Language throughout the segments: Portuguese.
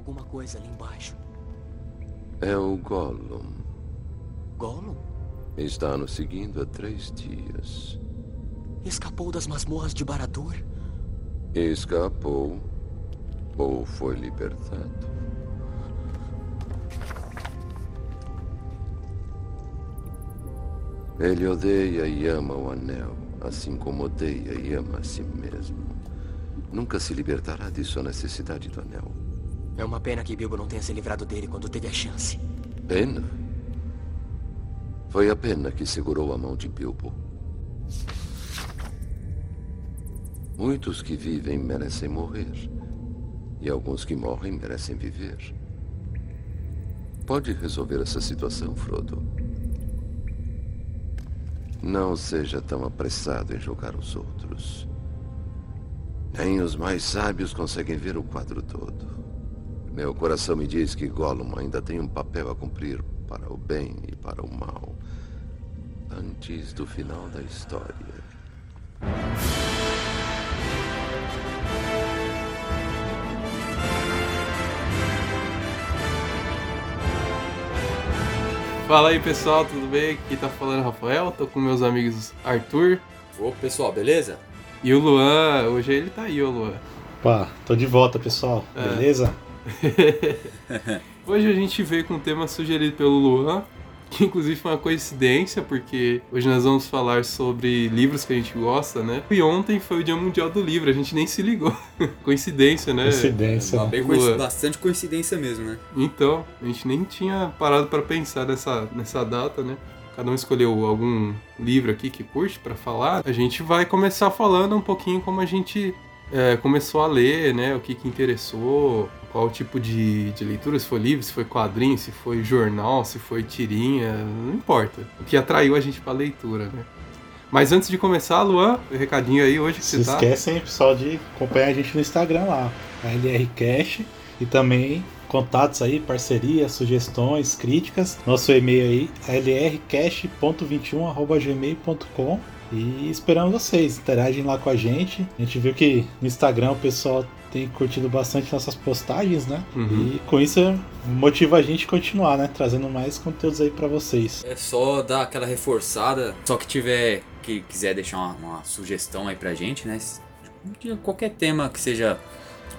Alguma coisa ali embaixo. É o Gollum. Gollum? Está nos seguindo há três dias. Escapou das masmorras de Baradur? Escapou ou foi libertado. Ele odeia e ama o anel, assim como odeia e ama a si mesmo. Nunca se libertará de sua necessidade do anel. É uma pena que Bilbo não tenha se livrado dele quando teve a chance. Pena? Foi a pena que segurou a mão de Bilbo. Muitos que vivem merecem morrer. E alguns que morrem merecem viver. Pode resolver essa situação, Frodo. Não seja tão apressado em julgar os outros. Nem os mais sábios conseguem ver o quadro todo. Meu coração me diz que Gollum ainda tem um papel a cumprir para o bem e para o mal. Antes do final da história. Fala aí pessoal, tudo bem? Aqui tá falando Rafael, tô com meus amigos Arthur. Ô pessoal, beleza? E o Luan, hoje ele tá aí, o Luan. Opa, tô de volta pessoal, é. beleza? hoje a gente veio com um tema sugerido pelo Luan, que inclusive foi uma coincidência, porque hoje nós vamos falar sobre livros que a gente gosta, né? E ontem foi o Dia Mundial do Livro, a gente nem se ligou. Coincidência, né? Coincidência. É, bem coinc... Bastante coincidência mesmo, né? Então, a gente nem tinha parado para pensar nessa, nessa data, né? Cada um escolheu algum livro aqui que curte para falar. A gente vai começar falando um pouquinho como a gente é, começou a ler, né? O que, que interessou, qual tipo de, de leitura, se foi livro, se foi quadrinho, se foi jornal, se foi tirinha, não importa. O que atraiu a gente pra leitura, né? Mas antes de começar, Luan, o recadinho aí hoje que Se você tá. esquecem, pessoal, de acompanhar a gente no Instagram lá, LRCast, e também contatos aí, parcerias, sugestões, críticas. Nosso e-mail aí, lrcast.21.gmail.com e esperamos vocês, interagem lá com a gente. A gente viu que no Instagram o pessoal tem curtido bastante nossas postagens, né? Uhum. E com isso motiva a gente a continuar, né? Trazendo mais conteúdos aí para vocês. É só dar aquela reforçada. Só que tiver que quiser deixar uma, uma sugestão aí pra gente, né? De qualquer tema que seja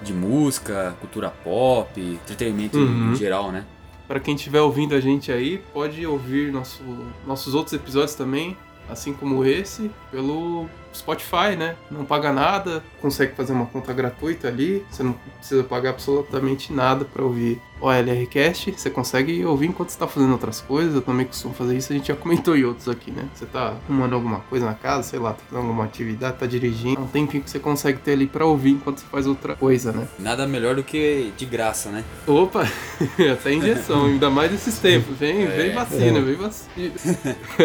de música, cultura pop, entretenimento uhum. em geral, né? Para quem estiver ouvindo a gente aí, pode ouvir nosso, nossos outros episódios também, assim como esse, pelo Spotify, né? Não paga nada, consegue fazer uma conta gratuita ali, você não precisa pagar absolutamente nada para ouvir o LRcast, você consegue ouvir enquanto está fazendo outras coisas, eu também costumo fazer isso, a gente já comentou em outros aqui, né? Você tá arrumando alguma coisa na casa, sei lá, tá fazendo alguma atividade, tá dirigindo, é um tempinho que você consegue ter ali para ouvir enquanto você faz outra coisa, né? Nada melhor do que de graça, né? Opa, até injeção, ainda mais nesses tempos, vem, é. vem vacina, é. vem vacina.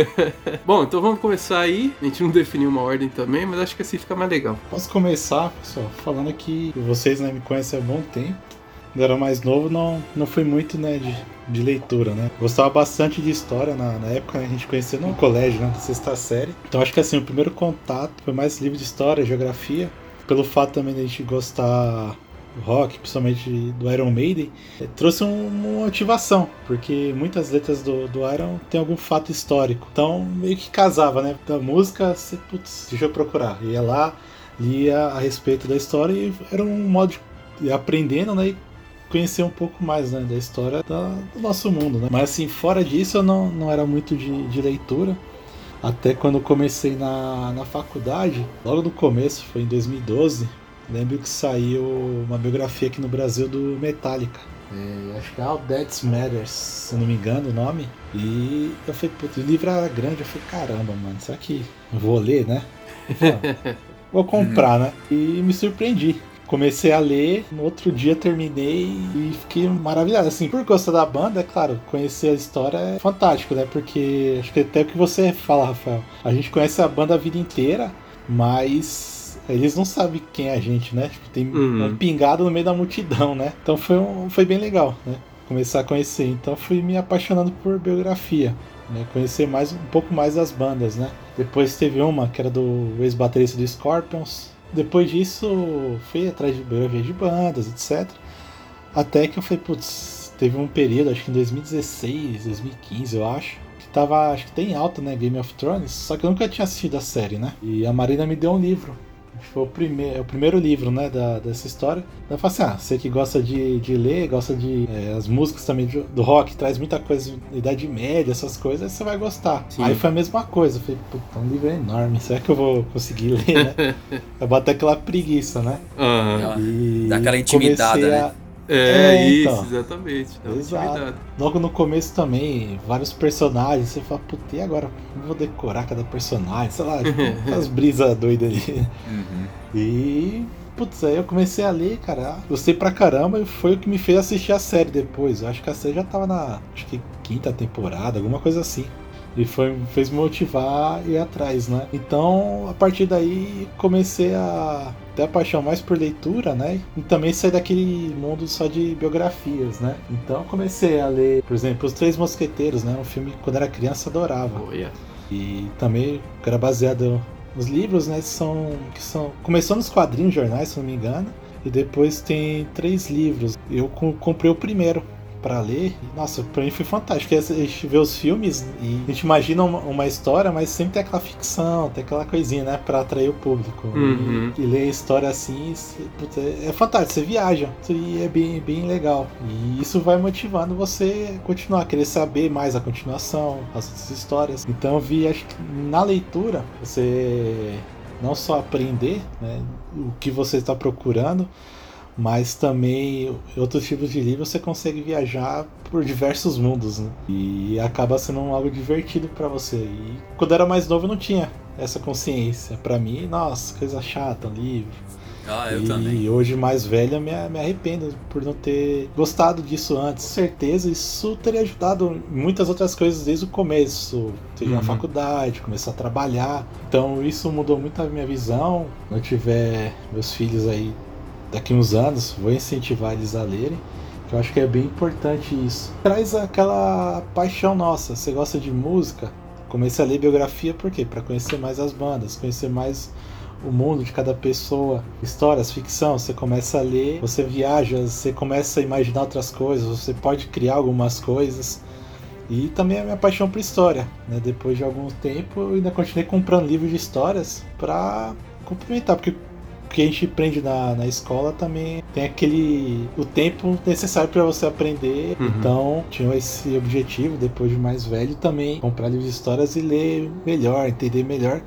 Bom, então vamos começar aí, a gente não definiu uma ordem também, mas acho que assim fica mais legal. Posso começar, pessoal, falando que vocês né, me conhecem há bom tempo. Quando era mais novo, não, não fui muito né, de, de leitura, né? Gostava bastante de história na, na época, né, a gente conhecia no colégio, né, na sexta série. Então acho que assim, o primeiro contato foi mais livro de história, geografia. Pelo fato também de a gente gostar rock, principalmente do Iron Maiden, é, trouxe uma motivação, porque muitas letras do, do Iron tem algum fato histórico. Então meio que casava, né? Da música, você, putz, deixa eu procurar. Ia lá, lia a respeito da história e era um modo de aprendendo, né? E conhecer um pouco mais né, da história da, do nosso mundo, né? Mas assim, fora disso eu não, não era muito de, de leitura. Até quando comecei na, na faculdade, logo no começo, foi em 2012, Lembro que saiu uma biografia aqui no Brasil do Metallica. É, acho que é All That Matters, se não me engano o nome. E eu falei, putz, o livro era grande. Eu falei, caramba, mano, será que eu vou ler, né? vou comprar, né? E me surpreendi. Comecei a ler, no outro dia terminei e fiquei maravilhado. Assim, por gostar da banda, é claro, conhecer a história é fantástico, né? Porque acho que até o que você fala, Rafael, a gente conhece a banda a vida inteira, mas eles não sabem quem é a gente, né? Tipo, tem uhum. um pingado no meio da multidão, né? Então foi, um, foi bem legal, né? Começar a conhecer. Então fui me apaixonando por biografia. Né? Conhecer mais um pouco mais das bandas, né? Depois teve uma que era do ex-baterista do Scorpions. Depois disso, fui atrás de biografia de bandas, etc. Até que eu falei, putz, teve um período, acho que em 2016, 2015, eu acho, que tava, acho que tem alta, né, Game of Thrones, só que eu nunca tinha assistido a série, né? E a Marina me deu um livro foi o primeiro, é o primeiro livro, né, da, dessa história. Eu falei assim, ah, você que gosta de, de ler, gosta de... É, as músicas também do, do, rock, traz muita coisa de Idade Média, essas coisas, você vai gostar. Sim. Aí foi a mesma coisa, eu falei, puta, um livro enorme, será que eu vou conseguir ler, né? eu bato aquela preguiça, né? Uhum. Dá aquela intimidada, né? É, é isso, então. exatamente. Exato. Logo no começo também, vários personagens, você fala, puta, e agora? Vou decorar cada personagem, sei lá, tipo, as brisas doidas ali. Uhum. E. Putz, aí eu comecei a ler, cara. Gostei pra caramba e foi o que me fez assistir a série depois. Eu acho que a série já tava na. Acho que quinta temporada, alguma coisa assim. E foi, fez me motivar e ir atrás, né? Então, a partir daí, comecei a ter a paixão mais por leitura, né? E também sair daquele mundo só de biografias, né? Então, comecei a ler, por exemplo, Os Três Mosqueteiros, né? Um filme que quando era criança adorava. Oh, yeah. E também, que era baseado nos livros, né? São, que são... Começou nos quadrinhos, jornais, se não me engano. E depois tem três livros. Eu comprei o primeiro, para ler. nossa, pra mim foi fantástico. A gente vê os filmes e a gente imagina uma, uma, história, mas sempre tem aquela ficção, tem aquela coisinha, né? Pra atrair o público. Uhum. E, e, ler a história assim, puta, é, é fantástico, você viaja. E é bem, bem legal. E isso vai motivando você a continuar, a querer saber mais a continuação, as outras histórias. Então eu vi, acho que na leitura, você não só aprender né, o que você está procurando, mas também outros tipos de livro você consegue viajar por diversos mundos, né? E acaba sendo algo divertido para você. E quando eu era mais novo eu não tinha essa consciência. Para mim, nossa, coisa chata, livro. Ah, eu e também. hoje mais velho me, me arrependo por não ter gostado disso antes. certeza isso teria ajudado muitas outras coisas desde o começo. Seja uhum. na faculdade, começar a trabalhar. Então isso mudou muito a minha visão. Quando eu tiver meus filhos aí daqui uns anos, vou incentivar eles a lerem. Que eu acho que é bem importante isso. Traz aquela paixão nossa. Você gosta de música? Comecei a ler biografia por quê? Para conhecer mais as bandas, conhecer mais o mundo de cada pessoa, histórias, ficção, você começa a ler, você viaja, você começa a imaginar outras coisas, você pode criar algumas coisas. E também a minha paixão por história, né? Depois de algum tempo eu ainda continuei comprando livros de histórias para complementar, porque que a gente aprende na, na escola também tem aquele o tempo necessário para você aprender. Uhum. Então, tinha esse objetivo depois de mais velho também comprar livros de histórias e ler melhor, entender melhor.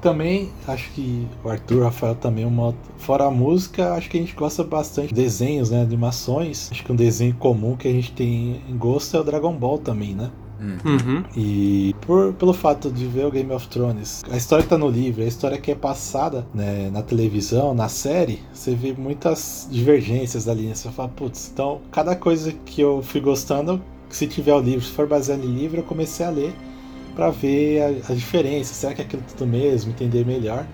Também acho que o Arthur, o Rafael também uma fora a música, acho que a gente gosta bastante de desenhos, né, animações. Acho que um desenho comum que a gente tem em gosto é o Dragon Ball também, né? Uhum. E por, pelo fato de ver o Game of Thrones, a história que tá no livro, a história que é passada né, na televisão, na série, você vê muitas divergências ali. Né? Você fala, putz, então cada coisa que eu fui gostando, se tiver o livro, se for baseado em livro, eu comecei a ler para ver a, a, diferença, será que é aquilo tudo mesmo, entender melhor.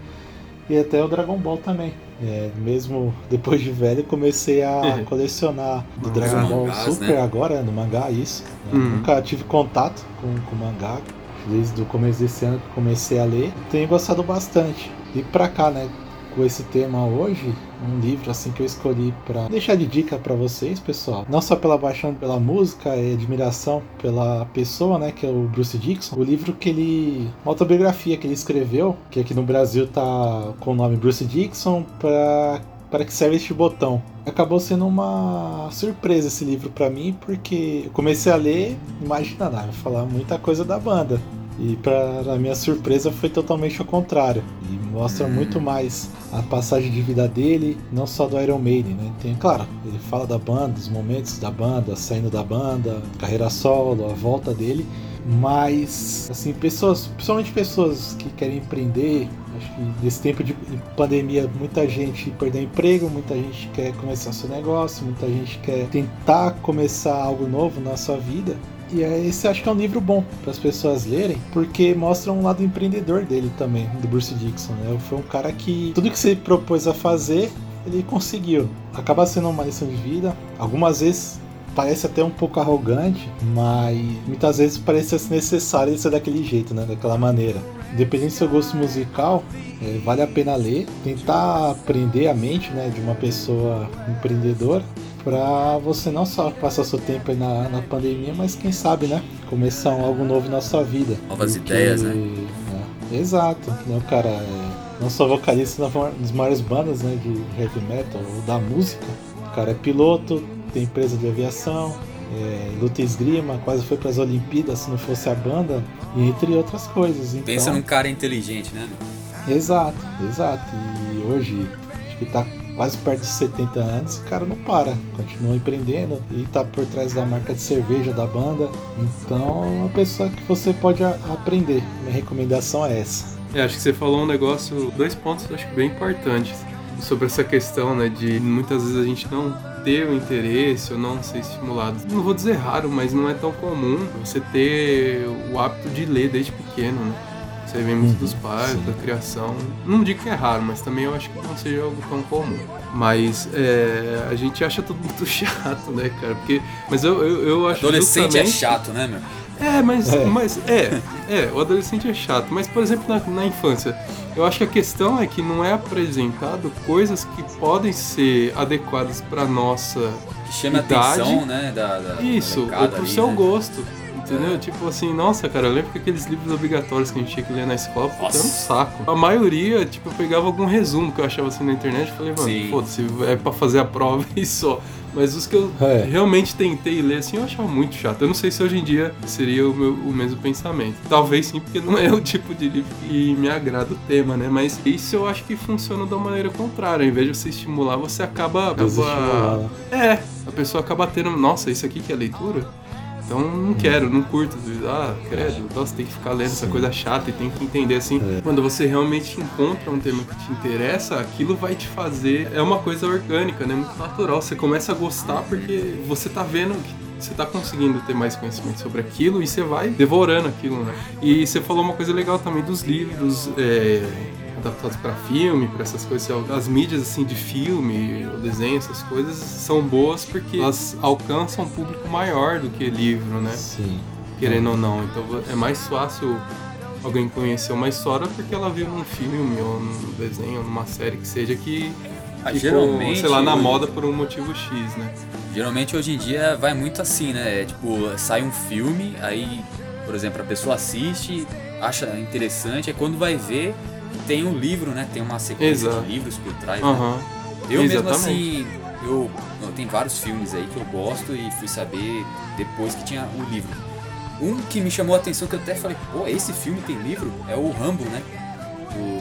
E até o Dragon Ball também. É, mesmo depois de velho, comecei a colecionar do Dragon Ball mangás, Super né? agora, no mangá, isso. Uhum. Nunca tive contato com o mangá. Desde o começo desse ano que comecei a ler. Tenho gostado bastante. E pra cá, né? com esse tema hoje, um livro assim que eu escolhi para deixar de dica para vocês, pessoal. Não só pela paixão pela música e admiração pela pessoa, né, que é o Bruce Dixon. O livro que ele, uma autobiografia que ele escreveu, que aqui no Brasil tá com o nome Bruce Dixon para para que serve este botão. Acabou sendo uma surpresa esse livro para mim, porque eu comecei a ler, imagina, vai falar muita coisa da banda. E para minha surpresa foi totalmente o contrário. E mostra hum. muito mais a passagem de vida dele, não só do Iron Maiden, né? Tem, claro, ele fala da banda, dos momentos da banda, saindo da banda, carreira solo, a volta dele, mas assim, pessoas, principalmente pessoas que querem empreender, acho que nesse tempo de pandemia muita gente perdeu emprego, muita gente quer começar seu negócio, muita gente quer tentar começar algo novo na sua vida. E é, esse acho que é um livro bom para as pessoas lerem, porque mostra um lado empreendedor dele também, do Bruce Dixon. Né? Foi um cara que tudo que se propôs a fazer, ele conseguiu. Acaba sendo uma lição de vida. Algumas vezes parece até um pouco arrogante, mas muitas vezes parece necessário ser daquele jeito, né? Daquela maneira. Independente do seu gosto musical, é, vale a pena ler, tentar aprender a mente né, de uma pessoa empreendedora para você não só passar seu tempo na, na pandemia, mas quem sabe, né? Começar algo novo na sua vida. Novas Porque, ideias, né? É, exato. Né, o cara é não só vocalista das maiores bandas né, de heavy metal ou da música. O cara é piloto, tem empresa de aviação, é, luta esgrima, quase foi para as Olimpíadas se não fosse a banda, e entre outras coisas. Então, Pensa num cara inteligente, né? Exato, exato. E hoje, acho que tá quase perto de 70 anos, o cara não para, continua empreendendo e tá por trás da marca de cerveja da banda. Então, é uma pessoa que você pode aprender. Minha recomendação é essa. É, acho que você falou um negócio, dois pontos acho que bem importantes sobre essa questão, né, de muitas vezes a gente não ter o interesse ou não ser estimulado. Não vou dizer raro, mas não é tão comum você ter o hábito de ler desde pequeno, né? Você vê muito dos uhum. pais, Sim. da criação. Não digo que é raro, mas também eu acho que não seja algo tão comum. Mas é, a gente acha tudo muito chato, né, cara? Porque, mas eu, eu, eu acho Adolescente é chato, né, meu? É, mas é. mas é, é, o adolescente é chato. Mas, por exemplo, na, na infância, eu acho que a questão é que não é apresentado coisas que podem ser adequadas para nossa que chama idade. atenção, né, da, da Isso, ou pro ali, seu né? gosto. Entendeu? Tipo assim, nossa, cara, eu lembro que aqueles livros obrigatórios que a gente tinha que ler na escola, puta, era um saco. A maioria, tipo, eu pegava algum resumo que eu achava assim na internet e falei, mano, foda-se, é pra fazer a prova e só. Mas os que eu é. realmente tentei ler, assim, eu achava muito chato. Eu não sei se hoje em dia seria o, meu, o mesmo pensamento. Talvez sim, porque não é o tipo de livro que me agrada o tema, né? Mas isso eu acho que funciona da maneira contrária. Ao invés de você estimular, você acaba. acaba... É, a pessoa acaba tendo, nossa, isso aqui que é leitura? Então não quero, não curto. Ah, credo, nossa, tem que ficar lendo Sim. essa coisa chata e tem que entender assim. É. Quando você realmente encontra um tema que te interessa, aquilo vai te fazer. É uma coisa orgânica, né? Muito natural. Você começa a gostar porque você tá vendo que você tá conseguindo ter mais conhecimento sobre aquilo e você vai devorando aquilo, né? E você falou uma coisa legal também dos livros. É adaptados para filme, para essas coisas. As mídias assim de filme, o desenho, essas coisas são boas porque elas alcançam um público maior do que livro, né? Sim. Querendo ou não. Então é mais fácil alguém conhecer uma história porque ela viu num filme ou num desenho, ou numa série que seja que ah, ficou, geralmente, sei lá, na moda por um motivo X, né? Geralmente hoje em dia vai muito assim, né? É, tipo, sai um filme, aí, por exemplo, a pessoa assiste, acha interessante, aí quando vai ver, tem um livro, né? Tem uma sequência Exato. de livros por trás. Uhum. Né? Eu Exatamente. mesmo assim, eu, eu tem vários filmes aí que eu gosto e fui saber depois que tinha o livro. Um que me chamou a atenção que eu até falei, pô, esse filme tem livro? É o Rambo, né?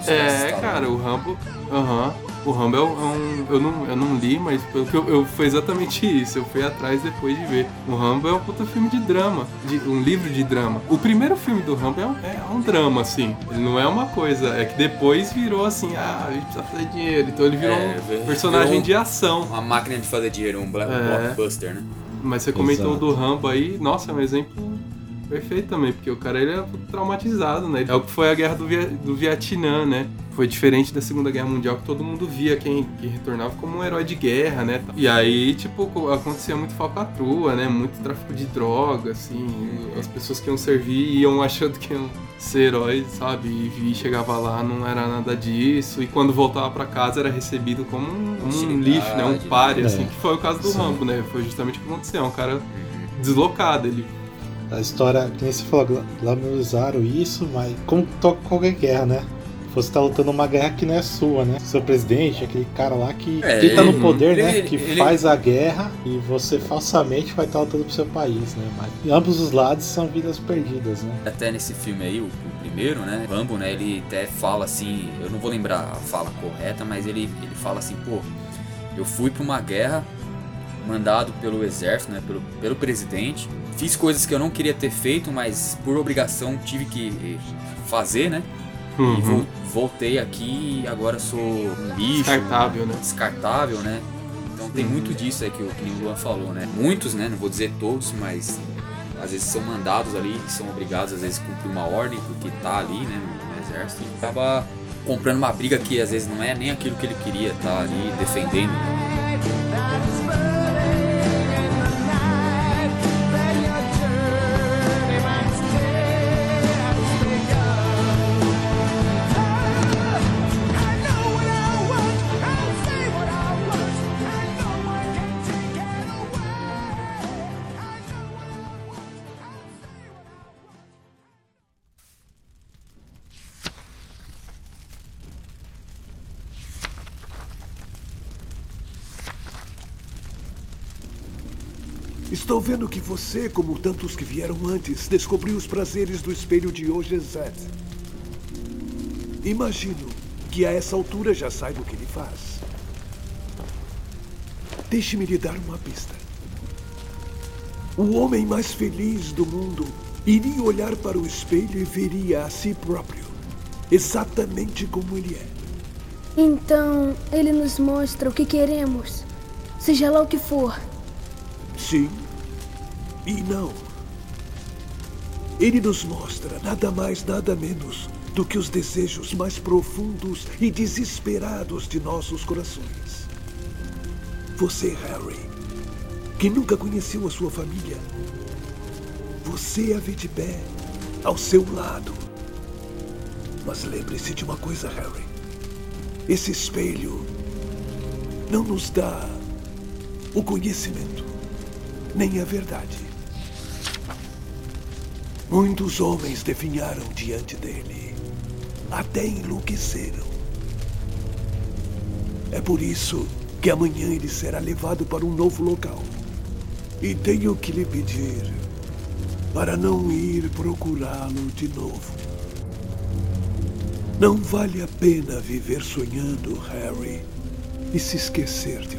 É, cara, o Rambo. Aham. Uhum. O Rambo é um. Eu não, eu não li, mas pelo que eu, eu, foi exatamente isso. Eu fui atrás depois de ver. O Rambo é um puta filme de drama. De, um livro de drama. O primeiro filme do Rambo é um, é um drama, assim. Ele não é uma coisa. É que depois virou assim, ah, a gente precisa fazer dinheiro. Então ele virou é, um personagem virou de ação. Uma máquina de fazer dinheiro, um é. blockbuster, né? Mas você comentou Exato. do Rambo aí, nossa, é um exemplo perfeito também, porque o cara ele é traumatizado, né? É o que foi a guerra do, do Vietnã, né? Foi diferente da Segunda Guerra Mundial, que todo mundo via quem, quem retornava como um herói de guerra, né? E aí, tipo, acontecia muito falcatrua, né? Muito tráfico de droga, assim. As pessoas que iam servir iam achando que iam ser heróis, sabe? E, chegava lá, não era nada disso. E quando voltava para casa era recebido como um, um lixo, né? Um pare, né? assim. Que foi o caso do Sim. Rambo, né? Foi justamente o que aconteceu. Um cara deslocado, ele a história, que nem você falou, glamorizaram isso, mas como toca qualquer guerra, né? Você tá lutando uma guerra que não é sua, né? Seu presidente, aquele cara lá que, é, que tá no poder, ele, né? Ele, que ele, faz a guerra e você falsamente vai estar tá lutando pro seu país, né? Mas ambos os lados são vidas perdidas, né? Até nesse filme aí, o, o primeiro, né? Rambo, né? Ele até fala assim, eu não vou lembrar a fala correta, mas ele, ele fala assim, pô, eu fui pra uma guerra mandado pelo exército, né? Pelo, pelo presidente Fiz coisas que eu não queria ter feito, mas por obrigação tive que fazer, né? Uhum. E vo voltei aqui e agora sou um lixo. Descartável, né? Descartável, né? Então tem uhum. muito disso aí que o, que o Luan falou, né? Muitos, né? Não vou dizer todos, mas às vezes são mandados ali, são obrigados às vezes a cumprir uma ordem porque tá ali, né? No, no exército. E acaba comprando uma briga que às vezes não é nem aquilo que ele queria, tá ali defendendo. Vendo que você, como tantos que vieram antes, descobriu os prazeres do espelho de Ojezet. Imagino que a essa altura já saiba o que ele faz. Deixe-me lhe dar uma pista. O homem mais feliz do mundo iria olhar para o espelho e veria a si próprio, exatamente como ele é. Então, ele nos mostra o que queremos, seja lá o que for. Sim e não. Ele nos mostra nada mais, nada menos do que os desejos mais profundos e desesperados de nossos corações. Você, Harry, que nunca conheceu a sua família, você a vê de pé, ao seu lado. Mas lembre-se de uma coisa, Harry. Esse espelho não nos dá o conhecimento, nem a verdade. Muitos homens definharam diante dele, até enlouqueceram. É por isso que amanhã ele será levado para um novo local. E tenho que lhe pedir para não ir procurá-lo de novo. Não vale a pena viver sonhando, Harry, e se esquecer de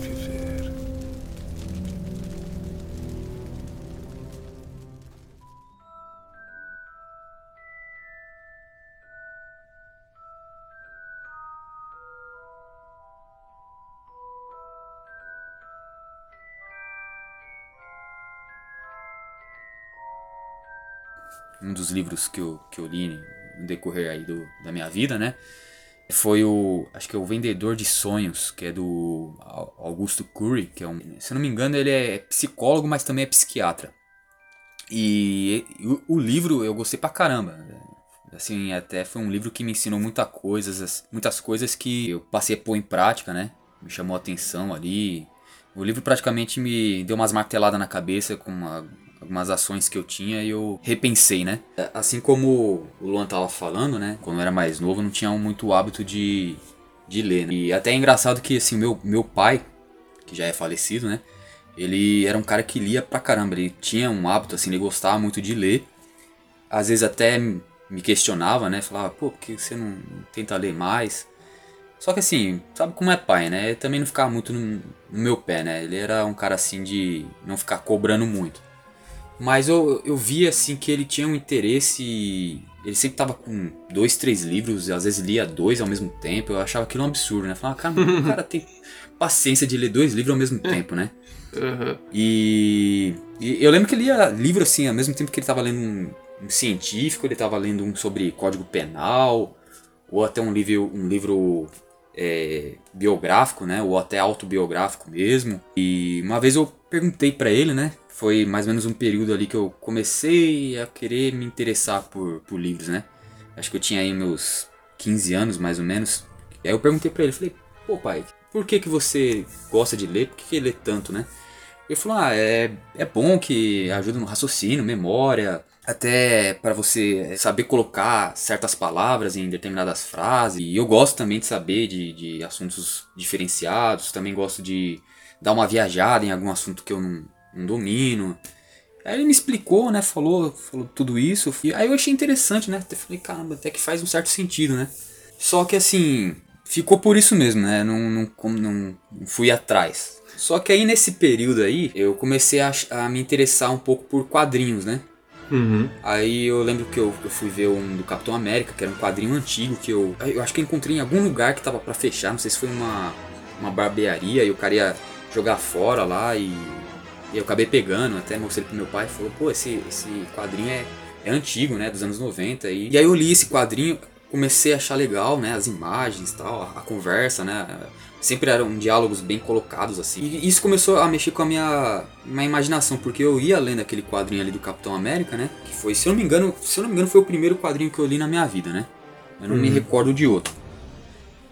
dos livros que eu, que eu li no decorrer aí do, da minha vida, né? Foi o, acho que é o Vendedor de Sonhos, que é do Augusto Curry, que é um, se eu não me engano, ele é psicólogo, mas também é psiquiatra. E, e o, o, livro eu gostei pra caramba. Assim, até foi um livro que me ensinou muita coisas, muitas coisas que eu passei a pôr em prática, né? Me chamou a atenção ali. O livro praticamente me deu umas marteladas na cabeça com uma, algumas ações que eu tinha e eu repensei, né? É, assim como o Luan tava falando, né? Quando eu era mais novo, eu não tinha muito hábito de, de ler, né? E até é engraçado que, assim, meu, meu pai, que já é falecido, né? Ele era um cara que lia pra caramba, ele tinha um hábito, assim, ele gostava muito de ler. Às vezes até me questionava, né? Falava, pô, por que você não tenta ler mais? Só que assim, sabe como é pai, né? Ele também não ficava muito no, no meu pé, né? Ele era um cara assim de não ficar cobrando muito. Mas eu, eu vi assim que ele tinha um interesse. Ele sempre tava com dois, três livros, às vezes lia dois ao mesmo tempo. Eu achava aquilo um absurdo, né? Falava, cara, o cara tem paciência de ler dois livros ao mesmo tempo, né? Uhum. E, e, eu lembro que ele lia livro assim, ao mesmo tempo que ele tava lendo um, um, científico, ele tava lendo um sobre código penal, ou até um livro, um livro é, biográfico, né? Ou até autobiográfico mesmo. E uma vez eu perguntei para ele, né? Foi mais ou menos um período ali que eu comecei a querer me interessar por, por livros, né? Acho que eu tinha aí meus 15 anos, mais ou menos. E aí eu perguntei pra ele, falei, pô pai, por que que você gosta de ler? Por que que lê tanto, né? Ele falou, ah, é, é bom que ajuda no raciocínio, memória, até para você saber colocar certas palavras em determinadas frases. E eu gosto também de saber de, de assuntos diferenciados, também gosto de dar uma viajada em algum assunto que eu não, não domino. Aí ele me explicou, né? Falou, falou tudo isso. E aí eu achei interessante, né? Até falei, caramba, até que faz um certo sentido, né? Só que assim, ficou por isso mesmo, né? Não, não, não, não fui atrás. Só que aí nesse período aí, eu comecei a, a me interessar um pouco por quadrinhos, né? Uhum. Aí eu lembro que eu, eu, fui ver um do Capitão América, que era um quadrinho antigo que eu. Eu acho que eu encontrei em algum lugar que tava para fechar, não sei se foi uma, uma barbearia e o cara ia jogar fora lá e e eu acabei pegando, até mostrei pro meu pai, falou, pô, esse, esse quadrinho é, é antigo, né, dos anos 90. E, e aí eu li esse quadrinho, comecei a achar legal, né, as imagens e tal, a, a conversa, né, sempre eram diálogos bem colocados assim. E isso começou a mexer com a minha, minha imaginação, porque eu ia lendo aquele quadrinho ali do Capitão América, né? Que foi, se eu não me engano, se eu não me engano, foi o primeiro quadrinho que eu li na minha vida, né? Eu não uhum. me recordo de outro.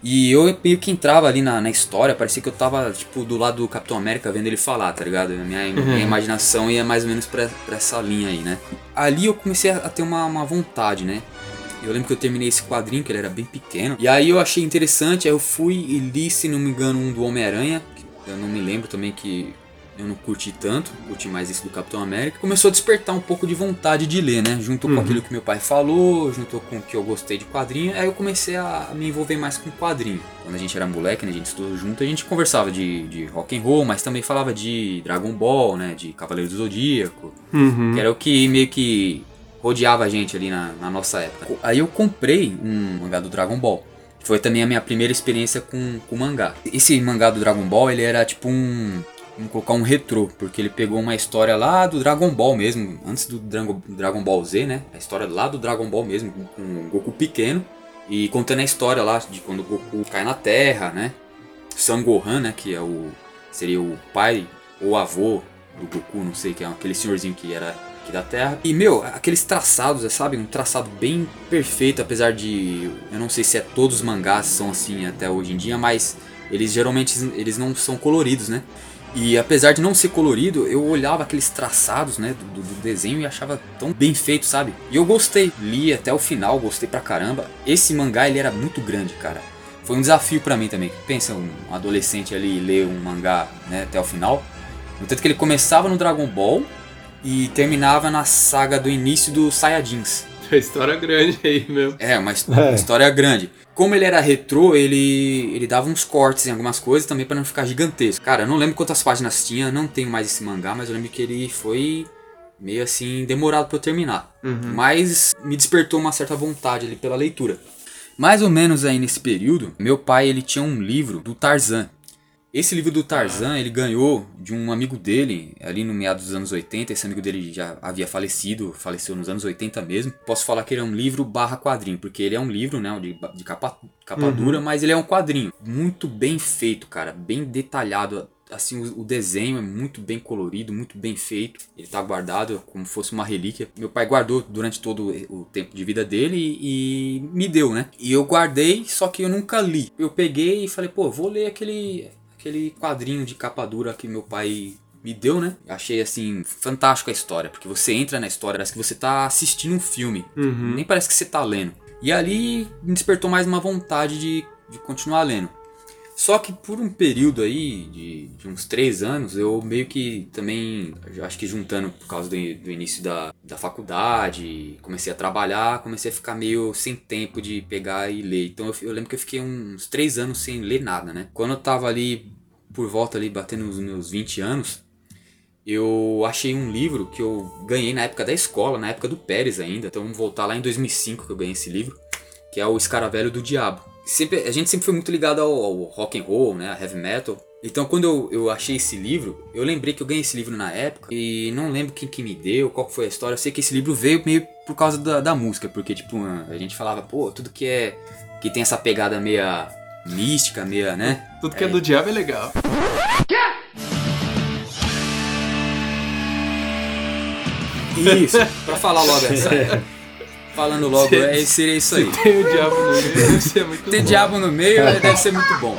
E eu meio que entrava ali na, na história, parecia que eu tava, tipo, do lado do Capitão América vendo ele falar, tá ligado? Minha, uhum. minha imaginação ia mais ou menos pra, pra essa linha aí, né? Ali eu comecei a, a ter uma, uma vontade, né? Eu lembro que eu terminei esse quadrinho, que ele era bem pequeno. E aí eu achei interessante, aí eu fui e li, se não me engano, um do Homem-Aranha. Eu não me lembro também que eu não curti tanto, curti mais esse do Capitão América. Começou a despertar um pouco de vontade de ler, né? Junto com Uhum. aquilo que meu pai falou, junto com o que eu gostei de quadrinho, aí eu comecei a me envolver mais com quadrinho. Quando a gente era moleque, né, a gente estudou junto, a gente conversava de, de rock and roll, mas também falava de Dragon Ball, né? De Cavaleiro do Zodíaco, Uhum. que era o que meio que rodeava a gente ali na, na nossa época. Aí eu comprei um mangá do Dragon Ball. Foi também a minha primeira experiência com, com mangá. Esse mangá do Dragon Ball, ele era tipo um. Vamos colocar um retrô, porque ele pegou uma história lá do Dragon Ball mesmo, antes do Dragon, Ball Z, né? A história lá do Dragon Ball mesmo, com o Goku pequeno, e contando a história lá de quando o Goku cai na Terra, né? Son Gohan, né? Que é o. seria o pai ou avô do Goku, não sei, que é aquele senhorzinho que era aqui da Terra. E, meu, aqueles traçados, sabe? Um traçado bem perfeito, apesar de. Eu não sei se é todos os mangás são assim até hoje em dia, mas eles geralmente eles não são coloridos, né? E apesar de não ser colorido, eu olhava aqueles traçados, né, do, do desenho e achava tão bem feito, sabe? E eu gostei, li até o final, gostei pra caramba. Esse mangá ele era muito grande, cara. Foi um desafio pra mim também. Pensa um adolescente ali ler um mangá, né, até o final. No tanto que ele começava no Dragon Ball e terminava na saga do início dos Saiyajins. A história é grande aí mesmo. É, uma, É. uma história grande. Como ele era retrô, ele, ele dava uns cortes em algumas coisas também pra não ficar gigantesco. Cara, eu não lembro quantas páginas tinha, não tenho mais esse mangá, mas eu lembro que ele foi meio assim demorado pra eu terminar. Uhum. Mas me despertou uma certa vontade ali pela leitura. Mais ou menos aí nesse período, meu pai ele tinha um livro do Tarzan. Esse livro do Tarzan ele ganhou de um amigo dele ali no meados dos anos 80. Esse amigo dele já havia falecido, faleceu nos anos 80 mesmo. Posso falar que ele é um livro barra quadrinho, porque ele é um livro, né, de, de capa, capa dura, mas ele é um quadrinho. Muito bem feito, cara, bem detalhado. Assim, o, o desenho é muito bem colorido, muito bem feito. Ele tá guardado como fosse uma relíquia. Meu pai guardou durante todo o tempo de vida dele e, e me deu, né? E eu guardei, só que eu nunca li. Eu peguei e falei, pô, vou ler aquele, aquele quadrinho de capa dura que meu pai me deu, né? Achei assim fantástico a história, porque você entra na história, parece que você tá assistindo um filme, Uhum. nem parece que você tá lendo. E ali me despertou mais uma vontade de, de continuar lendo. Só que por um período aí de, de uns três anos, eu meio que também, acho que juntando por causa do, do início da, da faculdade, comecei a trabalhar, comecei a ficar meio sem tempo de pegar e ler. Então eu, eu lembro que eu fiquei uns três anos sem ler nada, né? Quando eu tava ali, por volta ali, batendo os meus 20 anos, eu achei um livro que eu ganhei na época da escola, na época do Pérez ainda. Então vamos voltar lá em 2005 que eu ganhei esse livro, que é o Escaravelho do Diabo. Sempre, a gente sempre foi muito ligado ao, ao rock and roll, né, a heavy metal. Então quando eu, eu achei esse livro, eu lembrei que eu ganhei esse livro na época e não lembro quem que me deu, qual que foi a história. Eu sei que esse livro veio meio por causa da, da música, porque tipo a gente falava, pô, tudo que é que tem essa pegada meia mística, meia, né? Tudo que é. do diabo é legal. Isso, pra falar logo essa. Falando logo, é, seria isso aí. Tem o diabo no meio, deve ser muito Tem bom. diabo no meio, é, deve ser muito bom.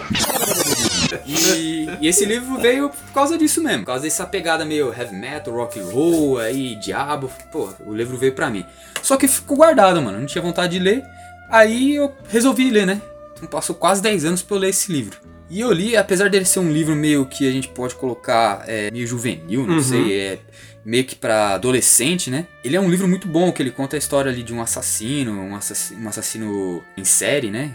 E, e esse livro veio por causa disso mesmo, por causa dessa pegada meio heavy metal, rock and roll, aí diabo. Pô, o livro veio pra mim. Só que ficou guardado, mano, não tinha vontade de ler. Aí eu resolvi ler, né? Então passou quase 10 anos pra eu ler esse livro. E eu li, apesar dele ser um livro meio que a gente pode colocar é, meio juvenil, não Uhum. sei, é meio que pra adolescente, né? Ele é um livro muito bom, que ele conta a história ali de um assassino, um assassino, um assassino em série, né?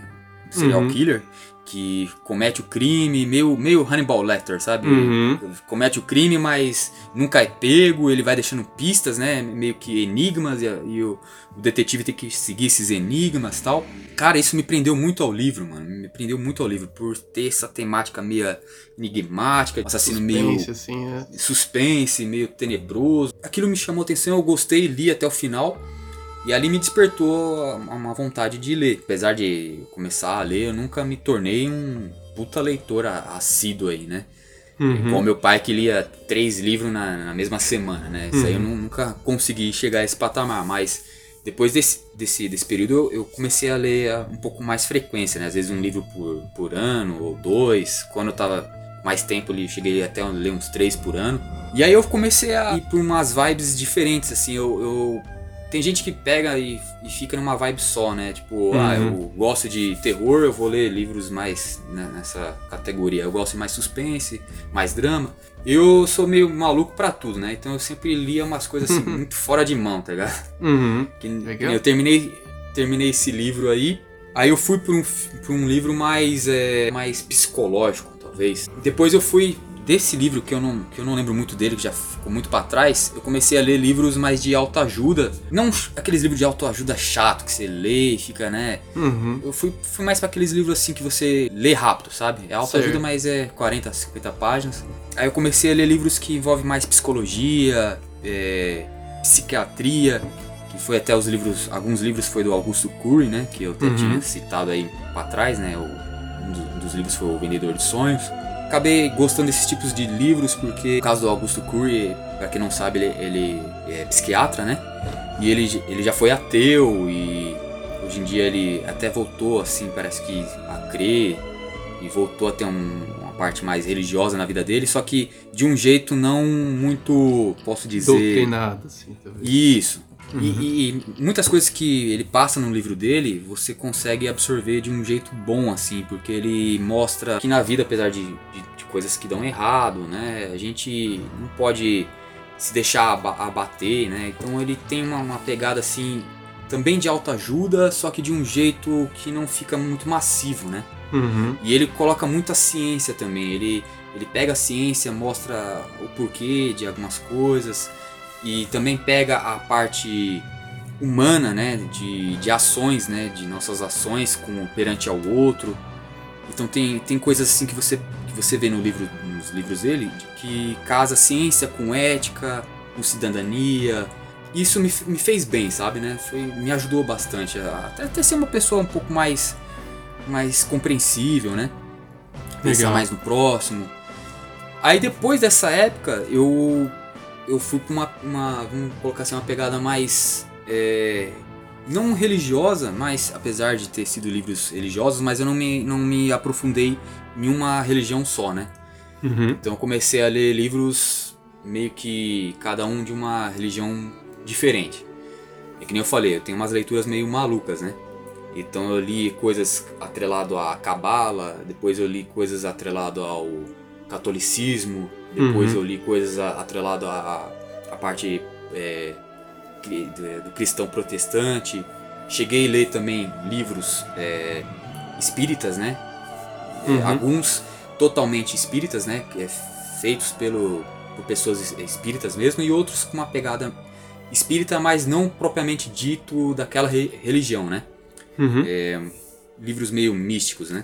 Serial Uhum. killer, que comete o crime, meio, meio Hannibal Lecter, sabe? Uhum. Comete o crime, mas nunca é pego, ele vai deixando pistas, né? Meio que enigmas, e, e o, o detetive tem que seguir esses enigmas e tal. Cara, isso me prendeu muito ao livro, mano. Me prendeu muito ao livro, por ter essa temática meio enigmática, assassino meio Suspense, assim, é. suspense, meio tenebroso. Aquilo me chamou atenção, eu gostei, li até o final. E ali me despertou uma vontade de ler. Apesar de começar a ler, eu nunca me tornei um puta leitor assíduo aí, né? Uhum. Igual meu pai que lia três livros na, na mesma semana, né? Isso aí eu nu- nunca consegui chegar a esse patamar, mas depois desse, desse, desse período eu, eu comecei a ler ah, um pouco mais frequência, né? Às vezes um livro por, por ano ou dois. Quando eu tava mais tempo ali, eu cheguei até a ler uns três por ano. E aí eu comecei a ir por umas vibes diferentes, assim, eu, eu tem gente que pega e, e fica numa vibe só, né? Tipo, Uhum. ah, eu gosto de terror, eu vou ler livros mais né, nessa categoria. Eu gosto de mais suspense, mais drama. Eu sou meio maluco pra tudo, né? Então eu sempre lia umas coisas assim, muito fora de mão, tá ligado? Uhum. Que, eu terminei, terminei esse livro aí. Aí eu fui pra um, pra um livro mais, é, mais psicológico, talvez. Depois eu fui desse livro que eu não, que eu não lembro muito dele, que já ficou muito pra trás. Eu comecei a ler livros mais de autoajuda. Não aqueles livros de autoajuda chato que você lê e fica, né? Uhum. Eu fui, fui mais pra aqueles livros assim que você lê rápido, sabe? É autoajuda, mas é 40, 50 páginas. Aí eu comecei a ler livros que envolvem mais psicologia, é, psiquiatria, que foi até os livros, alguns livros foi do Augusto Curry, né? Que eu até Uhum. tinha citado aí pra trás, né? o- um, dos, um dos livros foi O Vendedor de Sonhos. Acabei gostando desses tipos de livros porque, no caso do Augusto Curry, pra quem não sabe, ele, ele é psiquiatra, né? E ele, ele já foi ateu e hoje em dia ele até voltou, assim, parece que a crer e voltou a ter um- uma parte mais religiosa na vida dele, só que de um jeito não muito, posso dizer... Doutrinado, assim, talvez. Isso. Uhum. E, e- muitas coisas que ele passa no livro dele, você consegue absorver de um jeito bom, assim, porque ele mostra que na vida, apesar de, de- de coisas que dão errado, né, a gente não pode se deixar aba- abater, né, então ele tem uma, uma pegada, assim, também de autoajuda, só que de um jeito que não fica muito massivo, né. Uhum. E ele coloca muita ciência também. Ele, ele pega a ciência, mostra o porquê de algumas coisas e também pega a parte humana, né, de, de ações, né, de nossas ações com perante ao outro. Então tem, tem coisas assim que você que você vê no livro, nos livros dele, de que casa ciência com ética, com cidadania. Isso me, me fez bem, sabe, né? Foi, me ajudou bastante a até, até ser uma pessoa um pouco mais mais compreensível, né? Pensar Legal. mais no próximo. Aí depois dessa época, eu eu fui pra uma, uma vamos colocar assim, uma pegada mais é, não religiosa, mas apesar de ter sido livros religiosos, mas eu não me, não me aprofundei em uma religião só, né? Uhum. Então eu comecei a ler livros meio que cada um de uma religião diferente. É que nem eu falei, eu tenho umas leituras meio malucas, né? Então eu li coisas atrelado à cabala, depois eu li coisas atrelado ao catolicismo, depois Uhum. eu li coisas a- atrelado à, à parte é, do, cristão protestante. Cheguei a ler também livros é, espíritas, né? É, Uhum. Alguns totalmente espíritas, né? é feitos pelo, por pessoas es- espíritas mesmo, e outros com uma pegada espírita, mas não propriamente dito daquela re- religião, né? Uhum. livros meio místicos, né?